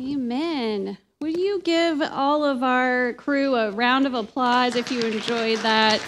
Amen. Would you give all of our crew a round of applause if you enjoyed that?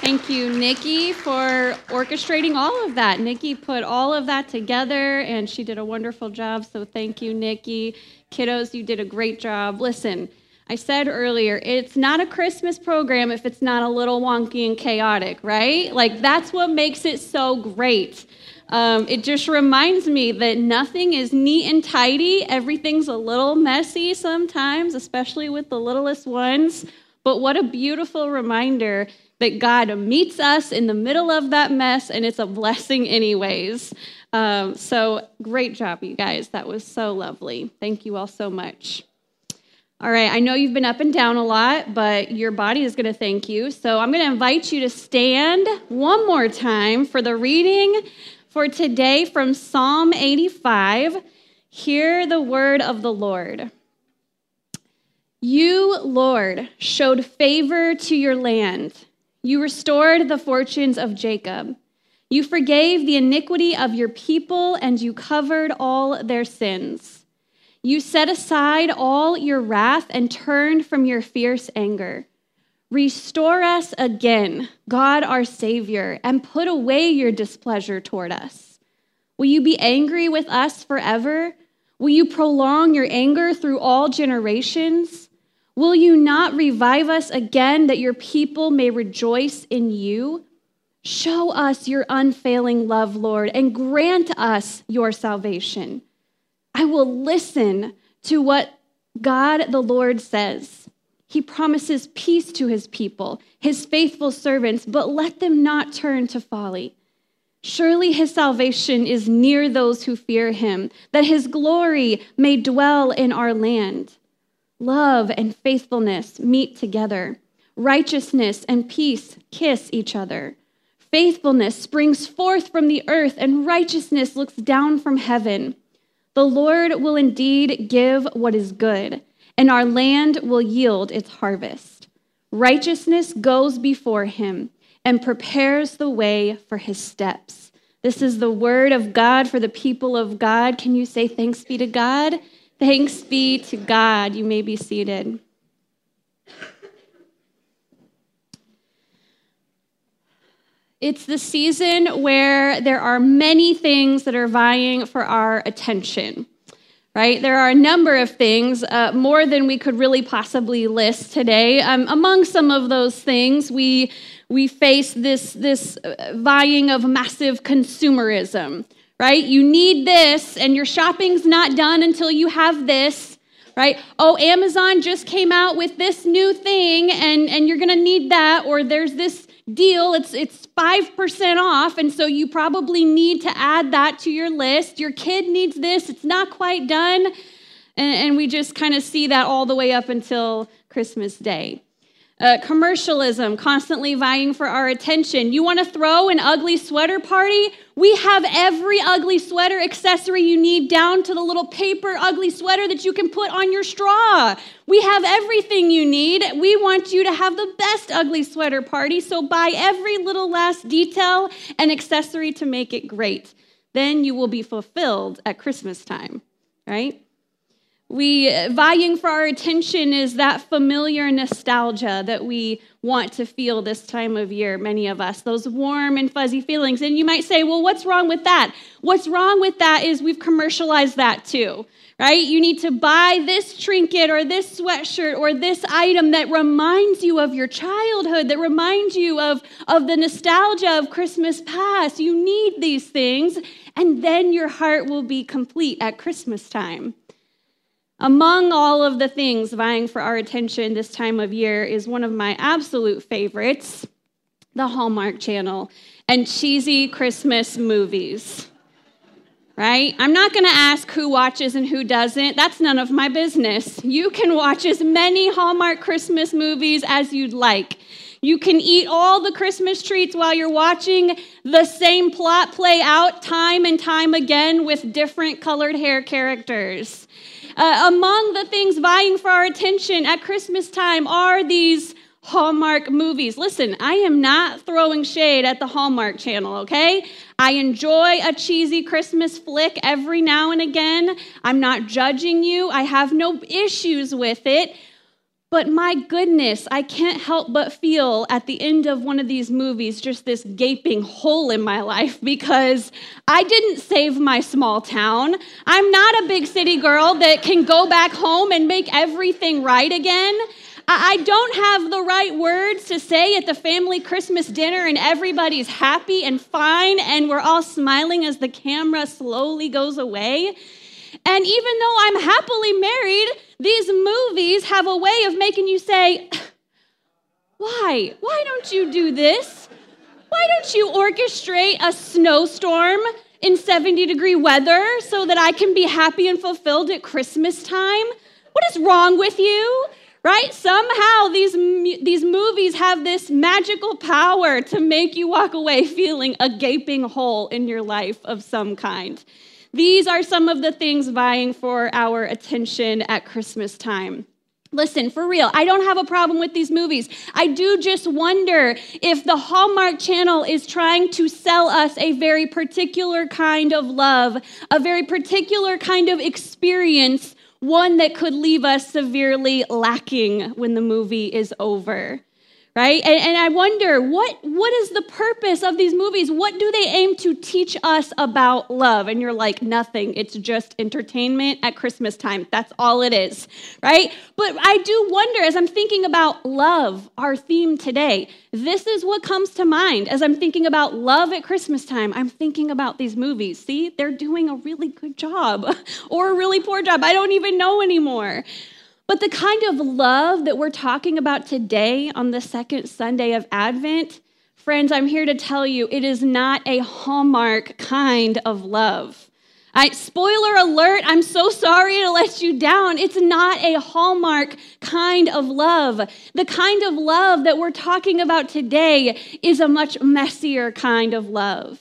Thank you, Nikki, for orchestrating all of that. Nikki put all of that together and she did a wonderful job. So, thank you, Nikki. Kiddos, you did a great job. Listen, I said earlier, it's not a Christmas program if it's not a little wonky and chaotic, right? Like, that's what makes it so great. Um, it just reminds me that nothing is neat and tidy. Everything's a little messy sometimes, especially with the littlest ones. But what a beautiful reminder that God meets us in the middle of that mess, and it's a blessing, anyways. Um, so, great job, you guys. That was so lovely. Thank you all so much. All right, I know you've been up and down a lot, but your body is going to thank you. So, I'm going to invite you to stand one more time for the reading for today from Psalm 85. Hear the word of the Lord. You, Lord, showed favor to your land you restored the fortunes of Jacob. You forgave the iniquity of your people, and you covered all their sins. You set aside all your wrath and turned from your fierce anger. Restore us again, God our Savior, and put away your displeasure toward us. Will you be angry with us forever? Will you prolong your anger through all generations? Will you not revive us again that your people may rejoice in you? Show us your unfailing love, Lord, and grant us your salvation. I will listen to what God the Lord says. He promises peace to his people, his faithful servants, but let them not turn to folly. Surely his salvation is near those who fear him, that his glory may dwell in our land. Love and faithfulness meet together. Righteousness and peace kiss each other. Faithfulness springs forth from the earth, and righteousness looks down from heaven. The Lord will indeed give what is good, and our land will yield its harvest. Righteousness goes before him and prepares the way for his steps. This is the word of God for the people of God. Can you say thanks be to God? Thanks be to God. You may be seated. It's the season where there are many things that are vying for our attention, right? There are a number of things, uh, more than we could really possibly list today. Um, among some of those things, we, we face this, this uh, vying of massive consumerism, right? You need this, and your shopping's not done until you have this, right? Oh, Amazon just came out with this new thing, and, and you're gonna need that, or there's this deal, it's, it's 5% off, and so you probably need to add that to your list. Your kid needs this, it's not quite done. And, and we just kind of see that all the way up until Christmas Day. Uh, commercialism, constantly vying for our attention. You want to throw an ugly sweater party? We have every ugly sweater accessory you need, down to the little paper ugly sweater that you can put on your straw. We have everything you need. We want you to have the best ugly sweater party, so buy every little last detail and accessory to make it great. Then you will be fulfilled at Christmas time, right? We vying for our attention is that familiar nostalgia that we want to feel this time of year, many of us, those warm and fuzzy feelings. And you might say, well, what's wrong with that? What's wrong with that is we've commercialized that too, right? You need to buy this trinket or this sweatshirt or this item that reminds you of your childhood, that reminds you of, of the nostalgia of Christmas past. You need these things, and then your heart will be complete at Christmas time. Among all of the things vying for our attention this time of year is one of my absolute favorites the Hallmark Channel and cheesy Christmas movies. Right? I'm not going to ask who watches and who doesn't. That's none of my business. You can watch as many Hallmark Christmas movies as you'd like. You can eat all the Christmas treats while you're watching the same plot play out time and time again with different colored hair characters. Uh, among the things vying for our attention at Christmas time are these Hallmark movies. Listen, I am not throwing shade at the Hallmark channel, okay? I enjoy a cheesy Christmas flick every now and again. I'm not judging you, I have no issues with it. But my goodness, I can't help but feel at the end of one of these movies just this gaping hole in my life because I didn't save my small town. I'm not a big city girl that can go back home and make everything right again. I don't have the right words to say at the family Christmas dinner and everybody's happy and fine and we're all smiling as the camera slowly goes away. And even though I'm happily married, these movies have a way of making you say, Why? Why don't you do this? Why don't you orchestrate a snowstorm in 70 degree weather so that I can be happy and fulfilled at Christmas time? What is wrong with you? Right? Somehow these, these movies have this magical power to make you walk away feeling a gaping hole in your life of some kind. These are some of the things vying for our attention at Christmas time. Listen, for real, I don't have a problem with these movies. I do just wonder if the Hallmark Channel is trying to sell us a very particular kind of love, a very particular kind of experience, one that could leave us severely lacking when the movie is over right? And, and, I wonder what, what is the purpose of these movies? What do they aim to teach us about love? And you're like, nothing. It's just entertainment at Christmas time. That's all it is, right? But I do wonder as I'm thinking about love, our theme today, this is what comes to mind as I'm thinking about love at Christmas time. I'm thinking about these movies. See, they're doing a really good job or a really poor job. I don't even know anymore. But the kind of love that we're talking about today on the second Sunday of Advent, friends, I'm here to tell you it is not a hallmark kind of love. I, spoiler alert, I'm so sorry to let you down. It's not a hallmark kind of love. The kind of love that we're talking about today is a much messier kind of love.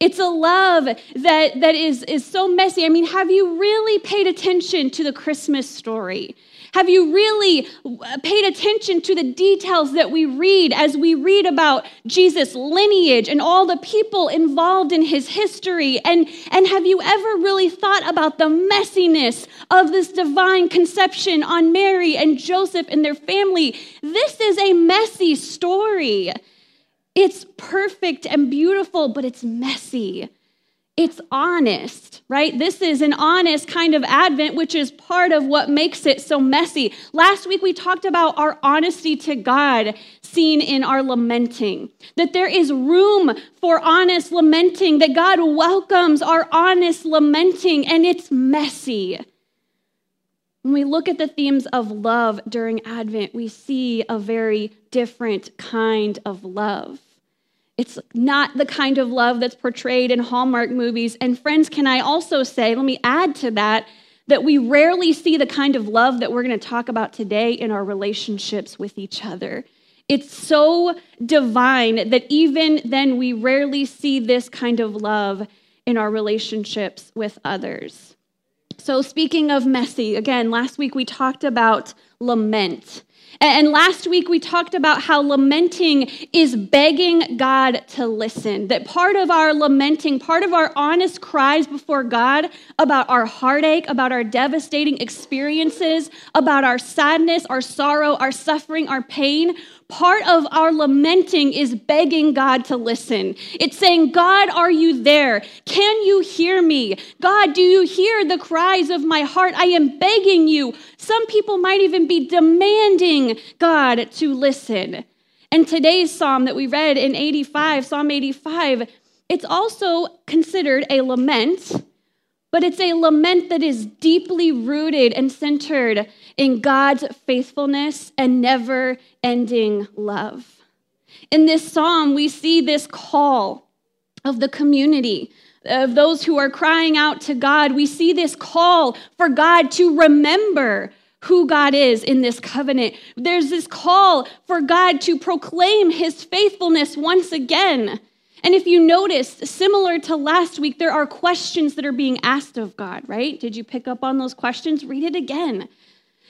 It's a love that, that is, is so messy. I mean, have you really paid attention to the Christmas story? Have you really uh, paid attention to the details that we read as we read about Jesus' lineage and all the people involved in his history? And, and have you ever really thought about the messiness of this divine conception on Mary and Joseph and their family? This is a messy story. It's perfect and beautiful, but it's messy it's honest, right? This is an honest kind of Advent, which is part of what makes it so messy. Last week, we talked about our honesty to God seen in our lamenting, that there is room for honest lamenting, that God welcomes our honest lamenting, and it's messy. When we look at the themes of love during Advent, we see a very different kind of love. It's not the kind of love that's portrayed in Hallmark movies. And, friends, can I also say, let me add to that, that we rarely see the kind of love that we're going to talk about today in our relationships with each other. It's so divine that even then we rarely see this kind of love in our relationships with others. So, speaking of messy, again, last week we talked about lament. And last week we talked about how lamenting is begging God to listen. That part of our lamenting, part of our honest cries before God about our heartache, about our devastating experiences, about our sadness, our sorrow, our suffering, our pain, Part of our lamenting is begging God to listen. It's saying, God, are you there? Can you hear me? God, do you hear the cries of my heart? I am begging you. Some people might even be demanding God to listen. And today's psalm that we read in 85, Psalm 85, it's also considered a lament but it's a lament that is deeply rooted and centered in God's faithfulness and never ending love. In this psalm, we see this call of the community, of those who are crying out to God. We see this call for God to remember who God is in this covenant. There's this call for God to proclaim his faithfulness once again. And if you notice, similar to last week, there are questions that are being asked of God, right? Did you pick up on those questions? Read it again.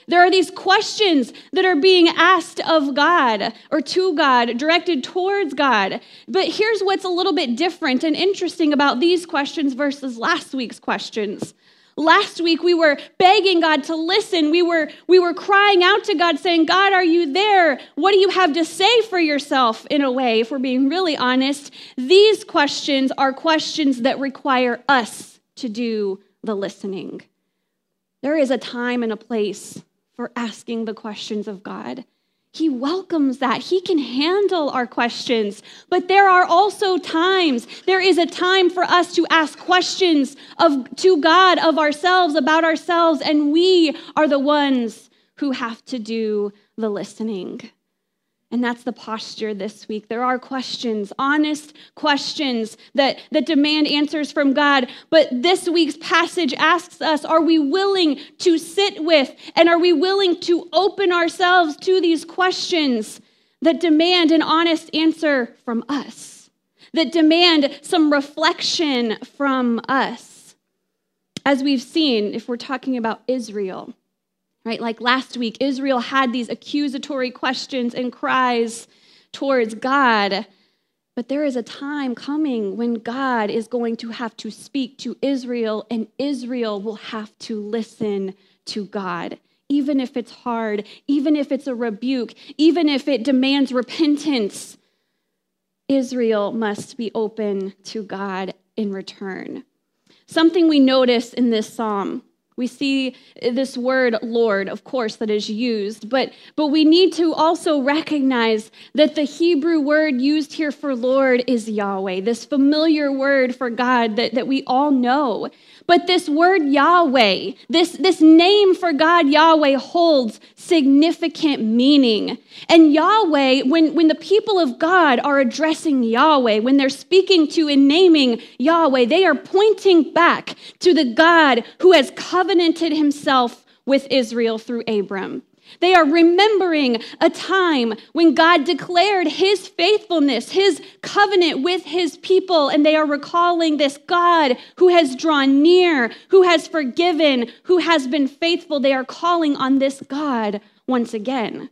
There are these questions that are being asked of God or to God, directed towards God. But here's what's a little bit different and interesting about these questions versus last week's questions. Last week we were begging God to listen. We were we were crying out to God saying, "God, are you there? What do you have to say for yourself?" In a way, if we're being really honest, these questions are questions that require us to do the listening. There is a time and a place for asking the questions of God. He welcomes that. He can handle our questions. But there are also times, there is a time for us to ask questions of, to God of ourselves, about ourselves, and we are the ones who have to do the listening. And that's the posture this week. There are questions, honest questions that, that demand answers from God. But this week's passage asks us are we willing to sit with and are we willing to open ourselves to these questions that demand an honest answer from us, that demand some reflection from us? As we've seen, if we're talking about Israel, Right? Like last week, Israel had these accusatory questions and cries towards God. But there is a time coming when God is going to have to speak to Israel, and Israel will have to listen to God, even if it's hard, even if it's a rebuke, even if it demands repentance. Israel must be open to God in return. Something we notice in this psalm we see this word Lord, of course, that is used, but, but we need to also recognize that the Hebrew word used here for Lord is Yahweh, this familiar word for God that, that we all know. But this word Yahweh, this, this name for God, Yahweh, holds significant meaning. And Yahweh, when, when the people of God are addressing Yahweh, when they're speaking to and naming Yahweh, they are pointing back to the God who has covenanted himself with Israel through Abram. They are remembering a time when God declared his faithfulness, his covenant with his people, and they are recalling this God who has drawn near, who has forgiven, who has been faithful. They are calling on this God once again.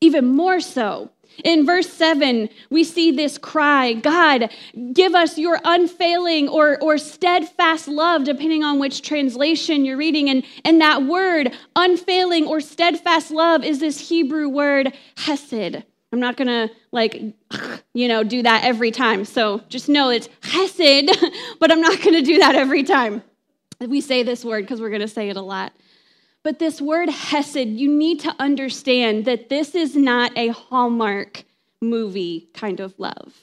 Even more so, in verse 7, we see this cry God, give us your unfailing or, or steadfast love, depending on which translation you're reading. And, and that word, unfailing or steadfast love, is this Hebrew word, hesed. I'm not going to, like, you know, do that every time. So just know it's hesed, but I'm not going to do that every time. We say this word because we're going to say it a lot. But this word hesed, you need to understand that this is not a Hallmark movie kind of love.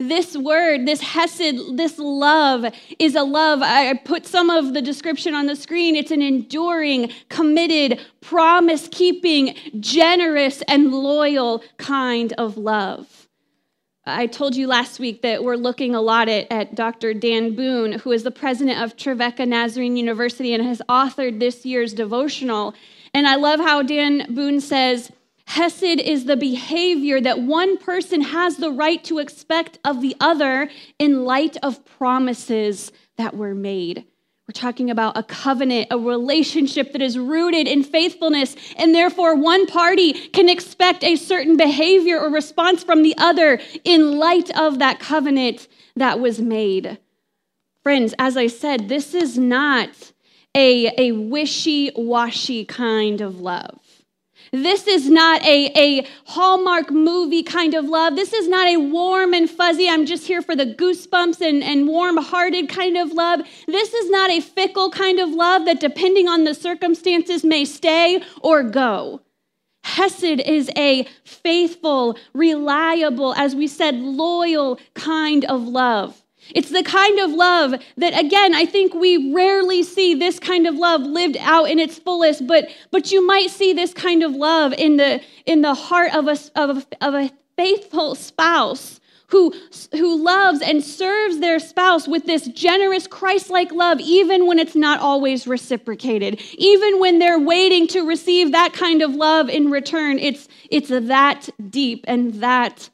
This word, this hesed, this love is a love. I put some of the description on the screen. It's an enduring, committed, promise keeping, generous, and loyal kind of love. I told you last week that we're looking a lot at, at, Dr. Dan Boone, who is the president of Trevecca Nazarene University and has authored this year's devotional. And I love how Dan Boone says, Hesed is the behavior that one person has the right to expect of the other in light of promises that were made. We're talking about a covenant, a relationship that is rooted in faithfulness, and therefore one party can expect a certain behavior or response from the other in light of that covenant that was made. Friends, as I said, this is not a, a wishy washy kind of love. This is not a, a Hallmark movie kind of love. This is not a warm and fuzzy, I'm just here for the goosebumps and, and warm hearted kind of love. This is not a fickle kind of love that, depending on the circumstances, may stay or go. Hesed is a faithful, reliable, as we said, loyal kind of love. It's the kind of love that, again, I think we rarely see this kind of love lived out in its fullest, but, but you might see this kind of love in the, in the heart of a, of, a, of a faithful spouse who, who loves and serves their spouse with this generous Christ like love, even when it's not always reciprocated, even when they're waiting to receive that kind of love in return. It's, it's that deep and that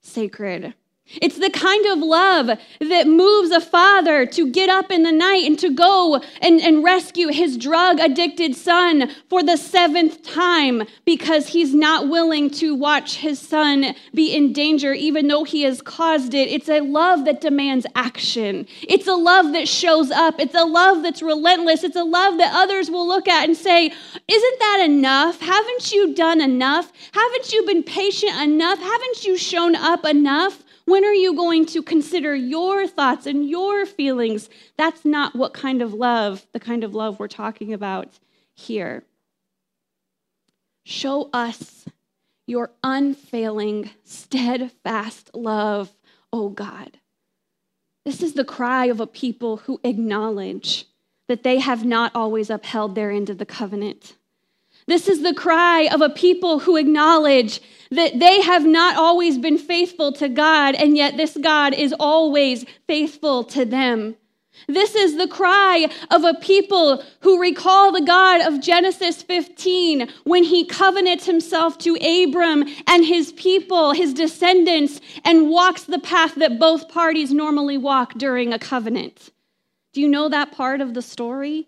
sacred. It's the kind of love that moves a father to get up in the night and to go and, and rescue his drug addicted son for the seventh time because he's not willing to watch his son be in danger, even though he has caused it. It's a love that demands action. It's a love that shows up. It's a love that's relentless. It's a love that others will look at and say, Isn't that enough? Haven't you done enough? Haven't you been patient enough? Haven't you shown up enough? When are you going to consider your thoughts and your feelings? That's not what kind of love, the kind of love we're talking about here. Show us your unfailing, steadfast love, O oh God. This is the cry of a people who acknowledge that they have not always upheld their end of the covenant. This is the cry of a people who acknowledge that they have not always been faithful to God, and yet this God is always faithful to them. This is the cry of a people who recall the God of Genesis 15 when he covenants himself to Abram and his people, his descendants, and walks the path that both parties normally walk during a covenant. Do you know that part of the story?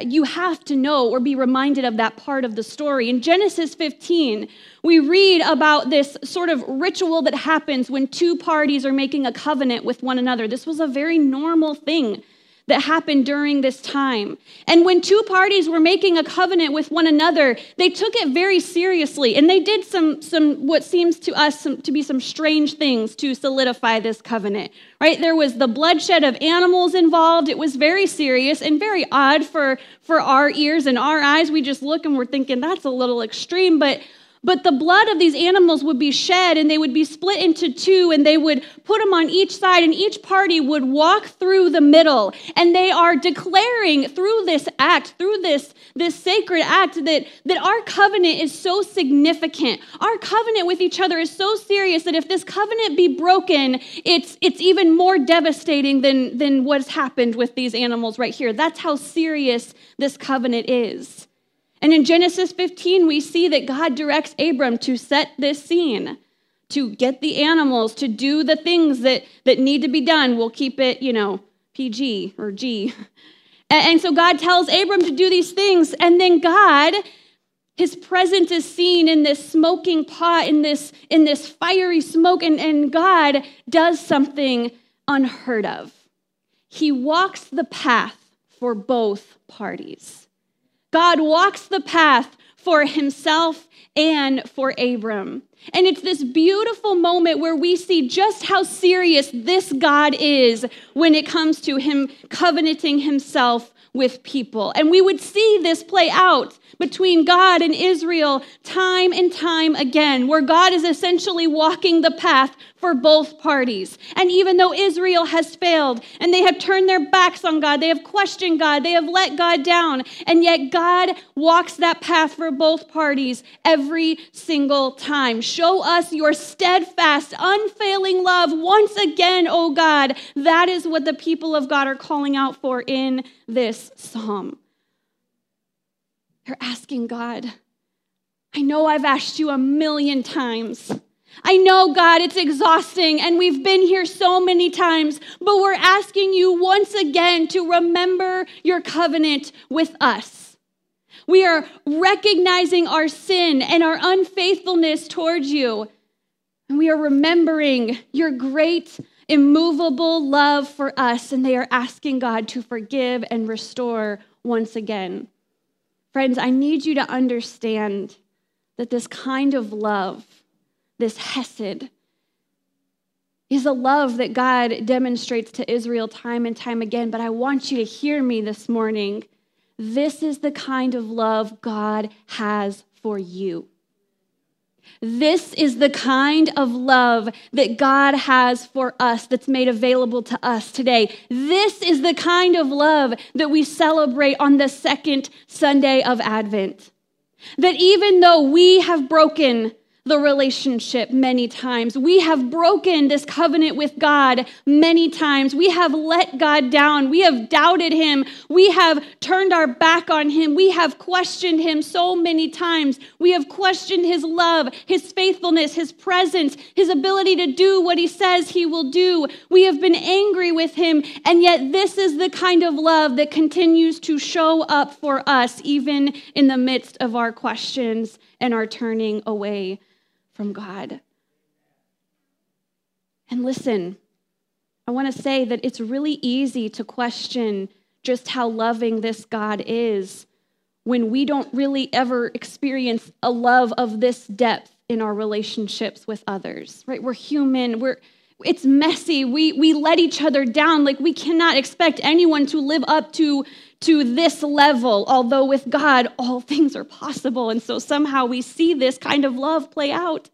You have to know or be reminded of that part of the story. In Genesis 15, we read about this sort of ritual that happens when two parties are making a covenant with one another. This was a very normal thing that happened during this time. And when two parties were making a covenant with one another, they took it very seriously and they did some some what seems to us some, to be some strange things to solidify this covenant. Right? There was the bloodshed of animals involved. It was very serious and very odd for for our ears and our eyes. We just look and we're thinking that's a little extreme, but but the blood of these animals would be shed and they would be split into two and they would put them on each side and each party would walk through the middle. And they are declaring through this act, through this, this sacred act, that, that our covenant is so significant. Our covenant with each other is so serious that if this covenant be broken, it's, it's even more devastating than, than what's happened with these animals right here. That's how serious this covenant is. And in Genesis 15, we see that God directs Abram to set this scene, to get the animals, to do the things that, that need to be done. We'll keep it, you know, PG or G. And, and so God tells Abram to do these things. And then God, his presence is seen in this smoking pot, in this, in this fiery smoke. And, and God does something unheard of. He walks the path for both parties. God walks the path for himself and for Abram. And it's this beautiful moment where we see just how serious this God is when it comes to him covenanting himself with people. And we would see this play out between God and Israel time and time again, where God is essentially walking the path for both parties. And even though Israel has failed and they have turned their backs on God, they have questioned God, they have let God down, and yet God walks that path for both parties every single time. Show us your steadfast, unfailing love once again, oh God. That is what the people of God are calling out for in this psalm. They're asking God, I know I've asked you a million times. I know, God, it's exhausting, and we've been here so many times, but we're asking you once again to remember your covenant with us. We are recognizing our sin and our unfaithfulness towards you, and we are remembering your great, immovable love for us, and they are asking God to forgive and restore once again. Friends, I need you to understand that this kind of love, this Hesed, is a love that God demonstrates to Israel time and time again. But I want you to hear me this morning. This is the kind of love God has for you. This is the kind of love that God has for us that's made available to us today. This is the kind of love that we celebrate on the second Sunday of Advent. That even though we have broken the relationship many times. We have broken this covenant with God many times. We have let God down. We have doubted Him. We have turned our back on Him. We have questioned Him so many times. We have questioned His love, His faithfulness, His presence, His ability to do what He says He will do. We have been angry with Him. And yet, this is the kind of love that continues to show up for us, even in the midst of our questions and our turning away from God. And listen, I want to say that it's really easy to question just how loving this God is when we don't really ever experience a love of this depth in our relationships with others, right? We're human. We're it's messy. We we let each other down. Like we cannot expect anyone to live up to to this level, although with God, all things are possible. And so somehow we see this kind of love play out.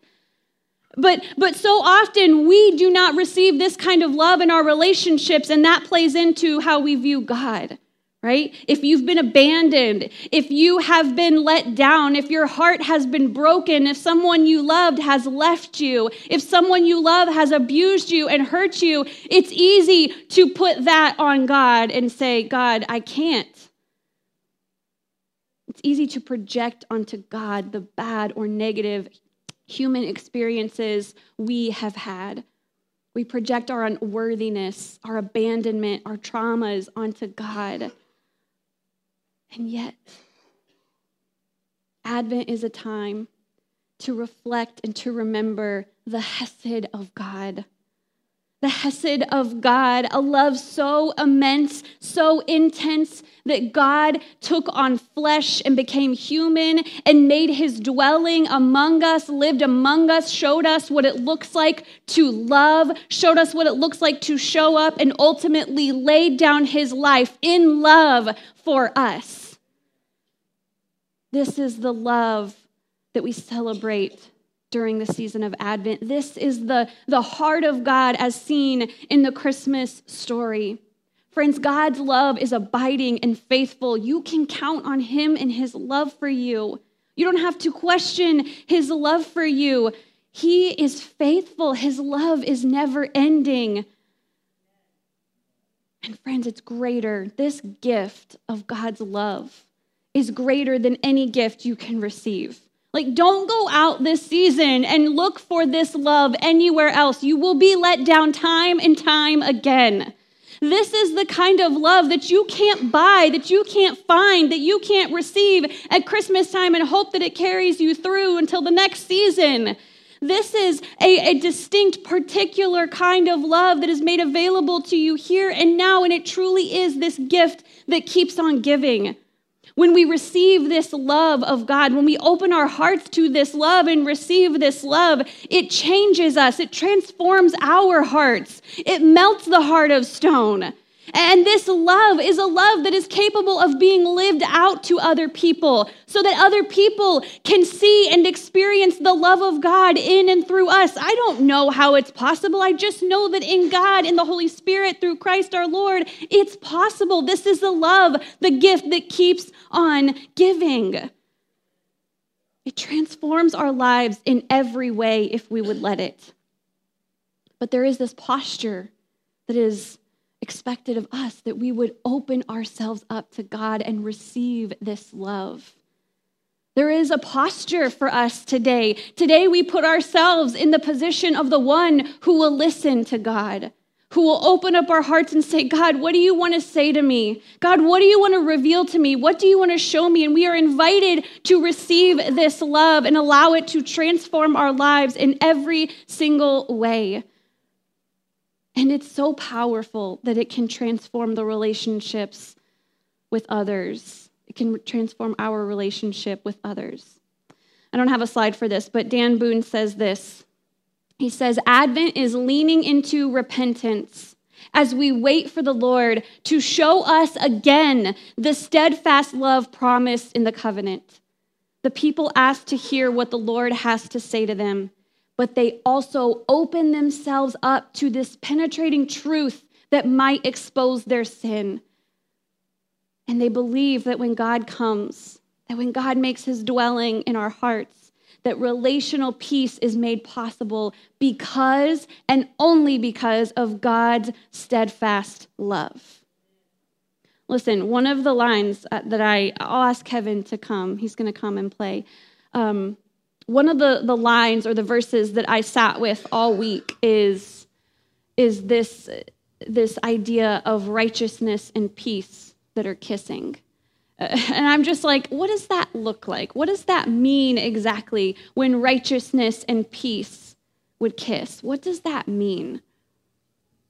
But, but so often we do not receive this kind of love in our relationships, and that plays into how we view God, right? If you've been abandoned, if you have been let down, if your heart has been broken, if someone you loved has left you, if someone you love has abused you and hurt you, it's easy to put that on God and say, God, I can't. It's easy to project onto God the bad or negative human experiences we have had. We project our unworthiness, our abandonment, our traumas onto God. And yet, Advent is a time to reflect and to remember the Hesed of God the Hesed of God, a love so immense, so intense that God took on flesh and became human and made his dwelling among us, lived among us, showed us what it looks like to love, showed us what it looks like to show up, and ultimately laid down his life in love for us. This is the love that we celebrate during the season of Advent. This is the, the heart of God as seen in the Christmas story. Friends, God's love is abiding and faithful. You can count on Him and His love for you. You don't have to question His love for you. He is faithful, His love is never ending. And friends, it's greater. This gift of God's love is greater than any gift you can receive. Like, don't go out this season and look for this love anywhere else. You will be let down time and time again. This is the kind of love that you can't buy, that you can't find, that you can't receive at Christmas time and hope that it carries you through until the next season. This is a, a, distinct, particular kind of love that is made available to you here and now, and it truly is this gift that keeps on giving. When we receive this love of God, when we open our hearts to this love and receive this love, it changes us. It transforms our hearts. It melts the heart of stone. And this love is a love that is capable of being lived out to other people so that other people can see and experience the love of God in and through us. I don't know how it's possible. I just know that in God, in the Holy Spirit, through Christ our Lord, it's possible. This is the love, the gift that keeps on giving. It transforms our lives in every way if we would let it. But there is this posture that is expected of us that we would open ourselves up to God and receive this love. There is a posture for us today. Today, we put ourselves in the position of the one who will listen to God, who will open up our hearts and say, God, what do you want to say to me? God, what do you want to reveal to me? What do you want to show me? And we are invited to receive this love and allow it to transform our lives in every single way. And it's so powerful that it can transform the relationships with others. It can transform our relationship with others. I don't have a slide for this, but Dan Boone says this. He says, Advent is leaning into repentance as we wait for the Lord to show us again the steadfast love promised in the covenant. The people ask to hear what the Lord has to say to them but they also open themselves up to this penetrating truth that might expose their sin. And they believe that when God comes, that when God makes his dwelling in our hearts, that relational peace is made possible because and only because of God's steadfast love. Listen, one of the lines uh, that I, I'll ask Kevin to come, he's going to come and play. Um, one of the, the lines or the verses that I sat with all week is, is this, this idea of righteousness and peace that are kissing. And I'm just like, what does that look like? What does that mean exactly when righteousness and peace would kiss? What does that mean?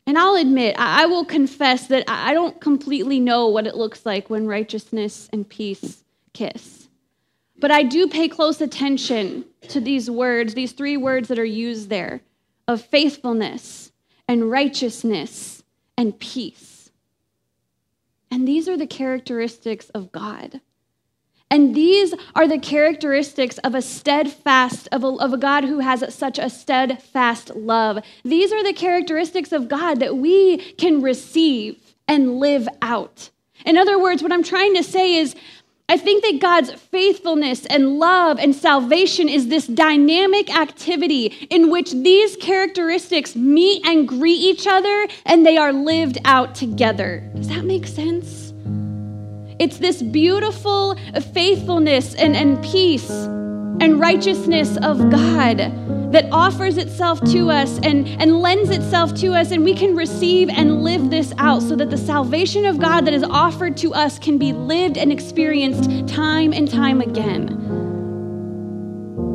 And I'll admit, I will confess that I don't completely know what it looks like when righteousness and peace kiss. But I do pay close attention to these words, these three words that are used there of faithfulness and righteousness and peace. And these are the characteristics of God. And these are the characteristics of a steadfast, of a, of a, God who has such a steadfast love. These are the characteristics of God that we can receive and live out. In other words, what I'm trying to say is I think that God's faithfulness and love and salvation is this dynamic activity in which these characteristics meet and greet each other and they are lived out together. Does that make sense? It's this beautiful faithfulness and, and peace and righteousness of God that offers itself to us and, and lends itself to us, and we can receive and live this out so that the salvation of God that is offered to us can be lived and experienced time and time again.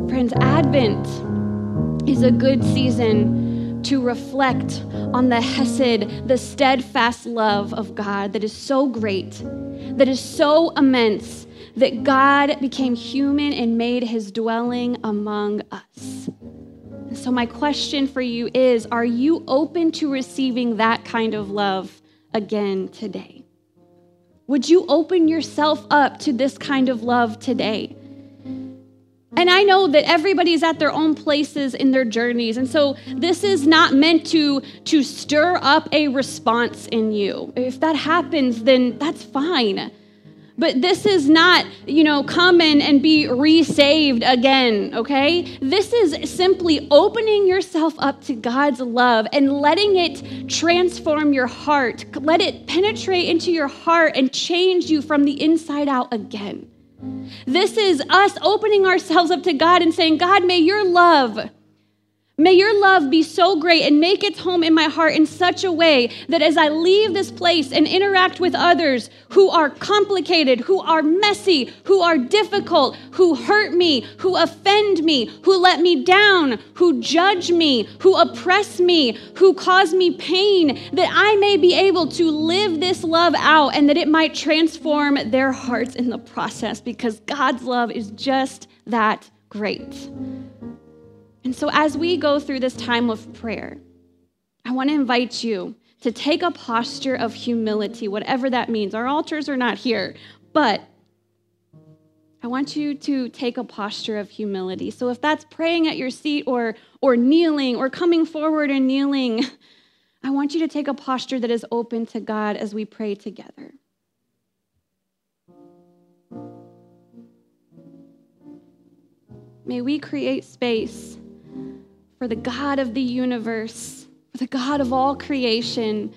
Friends, Advent is a good season to reflect on the Hesed, the steadfast love of God that is so great, that is so immense that God became human and made his dwelling among us. So, my question for you is Are you open to receiving that kind of love again today? Would you open yourself up to this kind of love today? And I know that everybody's at their own places in their journeys. And so this is not meant to, to stir up a response in you. If that happens, then that's fine. But this is not, you know, come in and be resaved again, okay? This is simply opening yourself up to God's love and letting it transform your heart. Let it penetrate into your heart and change you from the inside out again. This is us opening ourselves up to God and saying, God, may your love May your love be so great and make its home in my heart in such a way that as I leave this place and interact with others who are complicated, who are messy, who are difficult, who hurt me, who offend me, who let me down, who judge me, who oppress me, who cause me pain, that I may be able to live this love out and that it might transform their hearts in the process because God's love is just that great. And so, as we go through this time of prayer, I want to invite you to take a posture of humility, whatever that means. Our altars are not here, but I want you to take a posture of humility. So if that's praying at your seat or or kneeling or coming forward and kneeling, I want you to take a posture that is open to God as we pray together. May we create space for the God of the universe, for the God of all creation,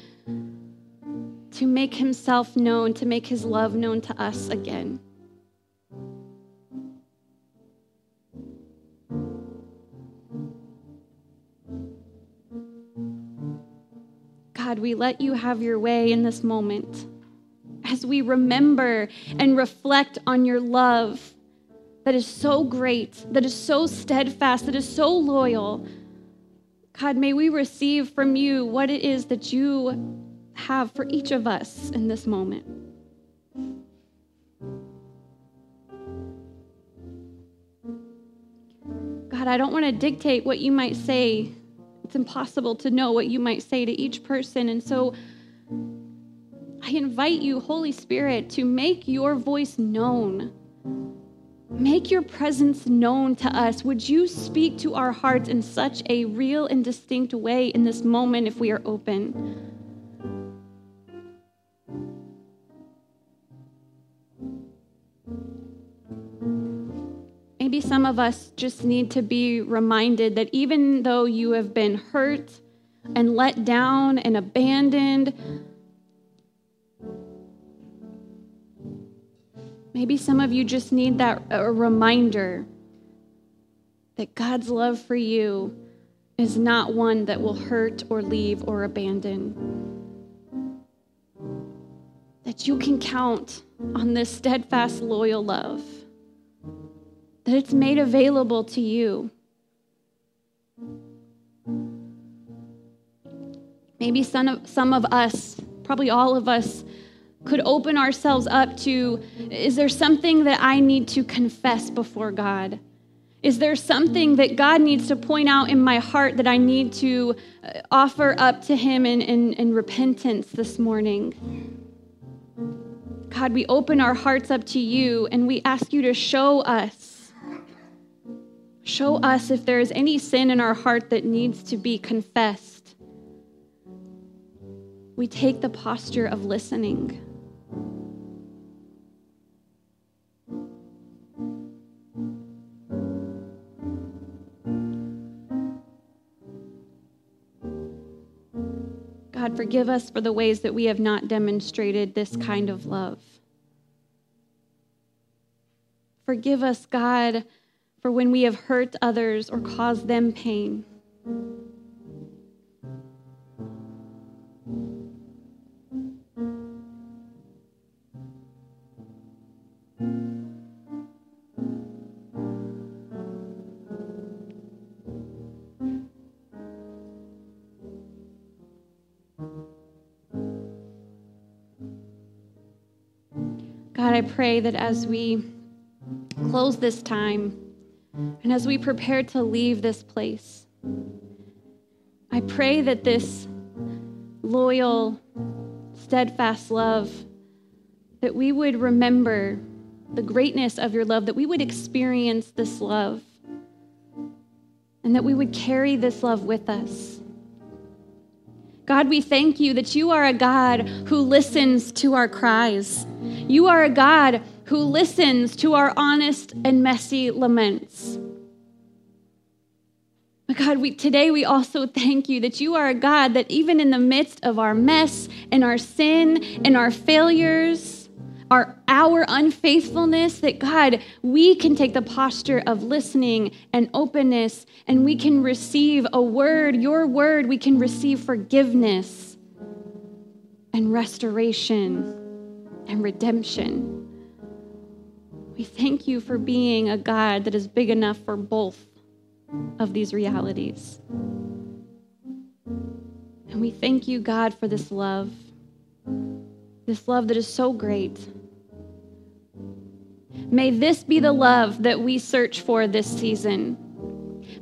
to make himself known, to make his love known to us again. God, we let you have your way in this moment as we remember and reflect on your love that is so great, that is so steadfast, that is so loyal. God, may we receive from you what it is that you have for each of us in this moment. God, I don't want to dictate what you might say. It's impossible to know what you might say to each person. And so I invite you, Holy Spirit, to make your voice known Make your presence known to us. Would you speak to our hearts in such a real and distinct way in this moment if we are open? Maybe some of us just need to be reminded that even though you have been hurt and let down and abandoned, maybe some of you just need that a reminder that God's love for you is not one that will hurt or leave or abandon. That you can count on this steadfast, loyal love that it's made available to you. Maybe some of, some of us, probably all of us, could open ourselves up to is there something that I need to confess before God? Is there something that God needs to point out in my heart that I need to uh, offer up to Him in, in, in repentance this morning? God, we open our hearts up to you and we ask you to show us Show us if there is any sin in our heart that needs to be confessed. We take the posture of listening. God, forgive us for the ways that we have not demonstrated this kind of love. Forgive us, God, for when we have hurt others or caused them pain. I pray that as we close this time, and as we prepare to leave this place, I pray that this loyal, steadfast love, that we would remember the greatness of your love, that we would experience this love, and that we would carry this love with us. God, we thank you that you are a God who listens to our cries. You are a God who listens to our honest and messy laments. But God, we, today we also thank you that you are a God that even in the midst of our mess and our sin and our failures, our, our unfaithfulness, that God, we can take the posture of listening and openness and we can receive a word, your word, we can receive forgiveness and restoration and redemption. We thank you for being a God that is big enough for both of these realities. And we thank you, God, for this love, this love that is so great. May this be the love that we search for this season.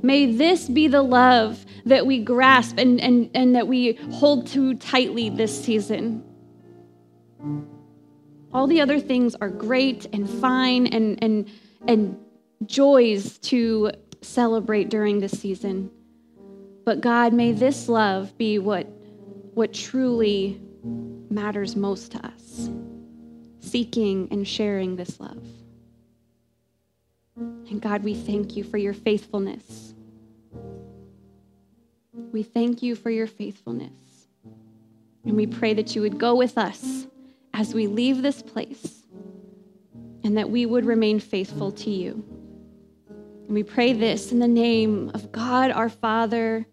May this be the love that we grasp and, and, and that we hold to tightly this season. All the other things are great and fine and, and, and joys to celebrate during this season. But God, may this love be what, what truly matters most to us seeking and sharing this love. And God, we thank you for your faithfulness. We thank you for your faithfulness. And we pray that you would go with us as we leave this place and that we would remain faithful to you. And we pray this in the name of God our Father,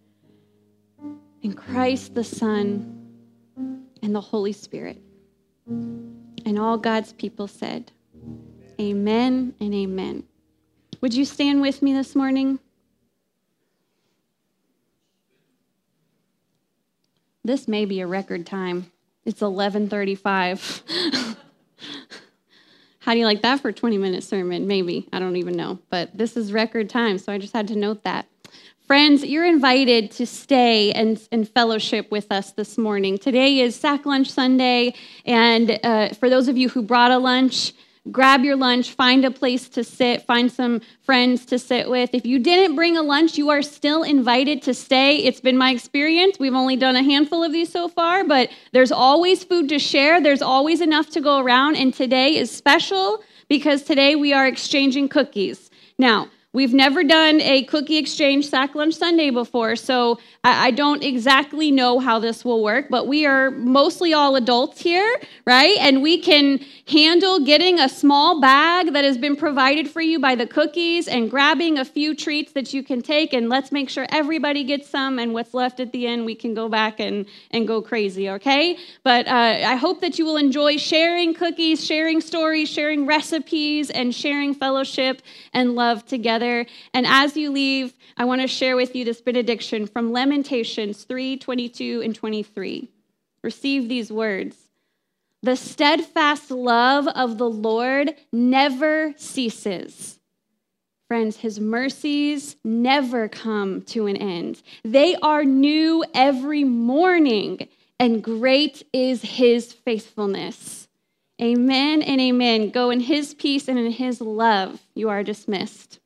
and Christ the Son, and the Holy Spirit. And all God's people said, Amen and amen. Would you stand with me this morning? This may be a record time. It's 11:35. How do you like that for a 20 minute sermon? Maybe. I don't even know. But this is record time, so I just had to note that. Friends, you're invited to stay and, and fellowship with us this morning. Today is Sack Lunch Sunday, and uh, for those of you who brought a lunch, grab your lunch, find a place to sit, find some friends to sit with. If you didn't bring a lunch, you are still invited to stay. It's been my experience. We've only done a handful of these so far, but there's always food to share. There's always enough to go around, and today is special because today we are exchanging cookies. Now, We've never done a cookie exchange sack lunch Sunday before, so I, don't exactly know how this will work, but we are mostly all adults here, right? And we can handle getting a small bag that has been provided for you by the cookies and grabbing a few treats that you can take, and let's make sure everybody gets some, and what's left at the end, we can go back and, and go crazy, okay? But uh, I hope that you will enjoy sharing cookies, sharing stories, sharing recipes, and sharing fellowship and love together together. And as you leave, I want to share with you this benediction from Lamentations 3 22 and 23. Receive these words. The steadfast love of the Lord never ceases. Friends, his mercies never come to an end. They are new every morning, and great is his faithfulness. Amen and amen. Go in his peace and in his love. You are dismissed.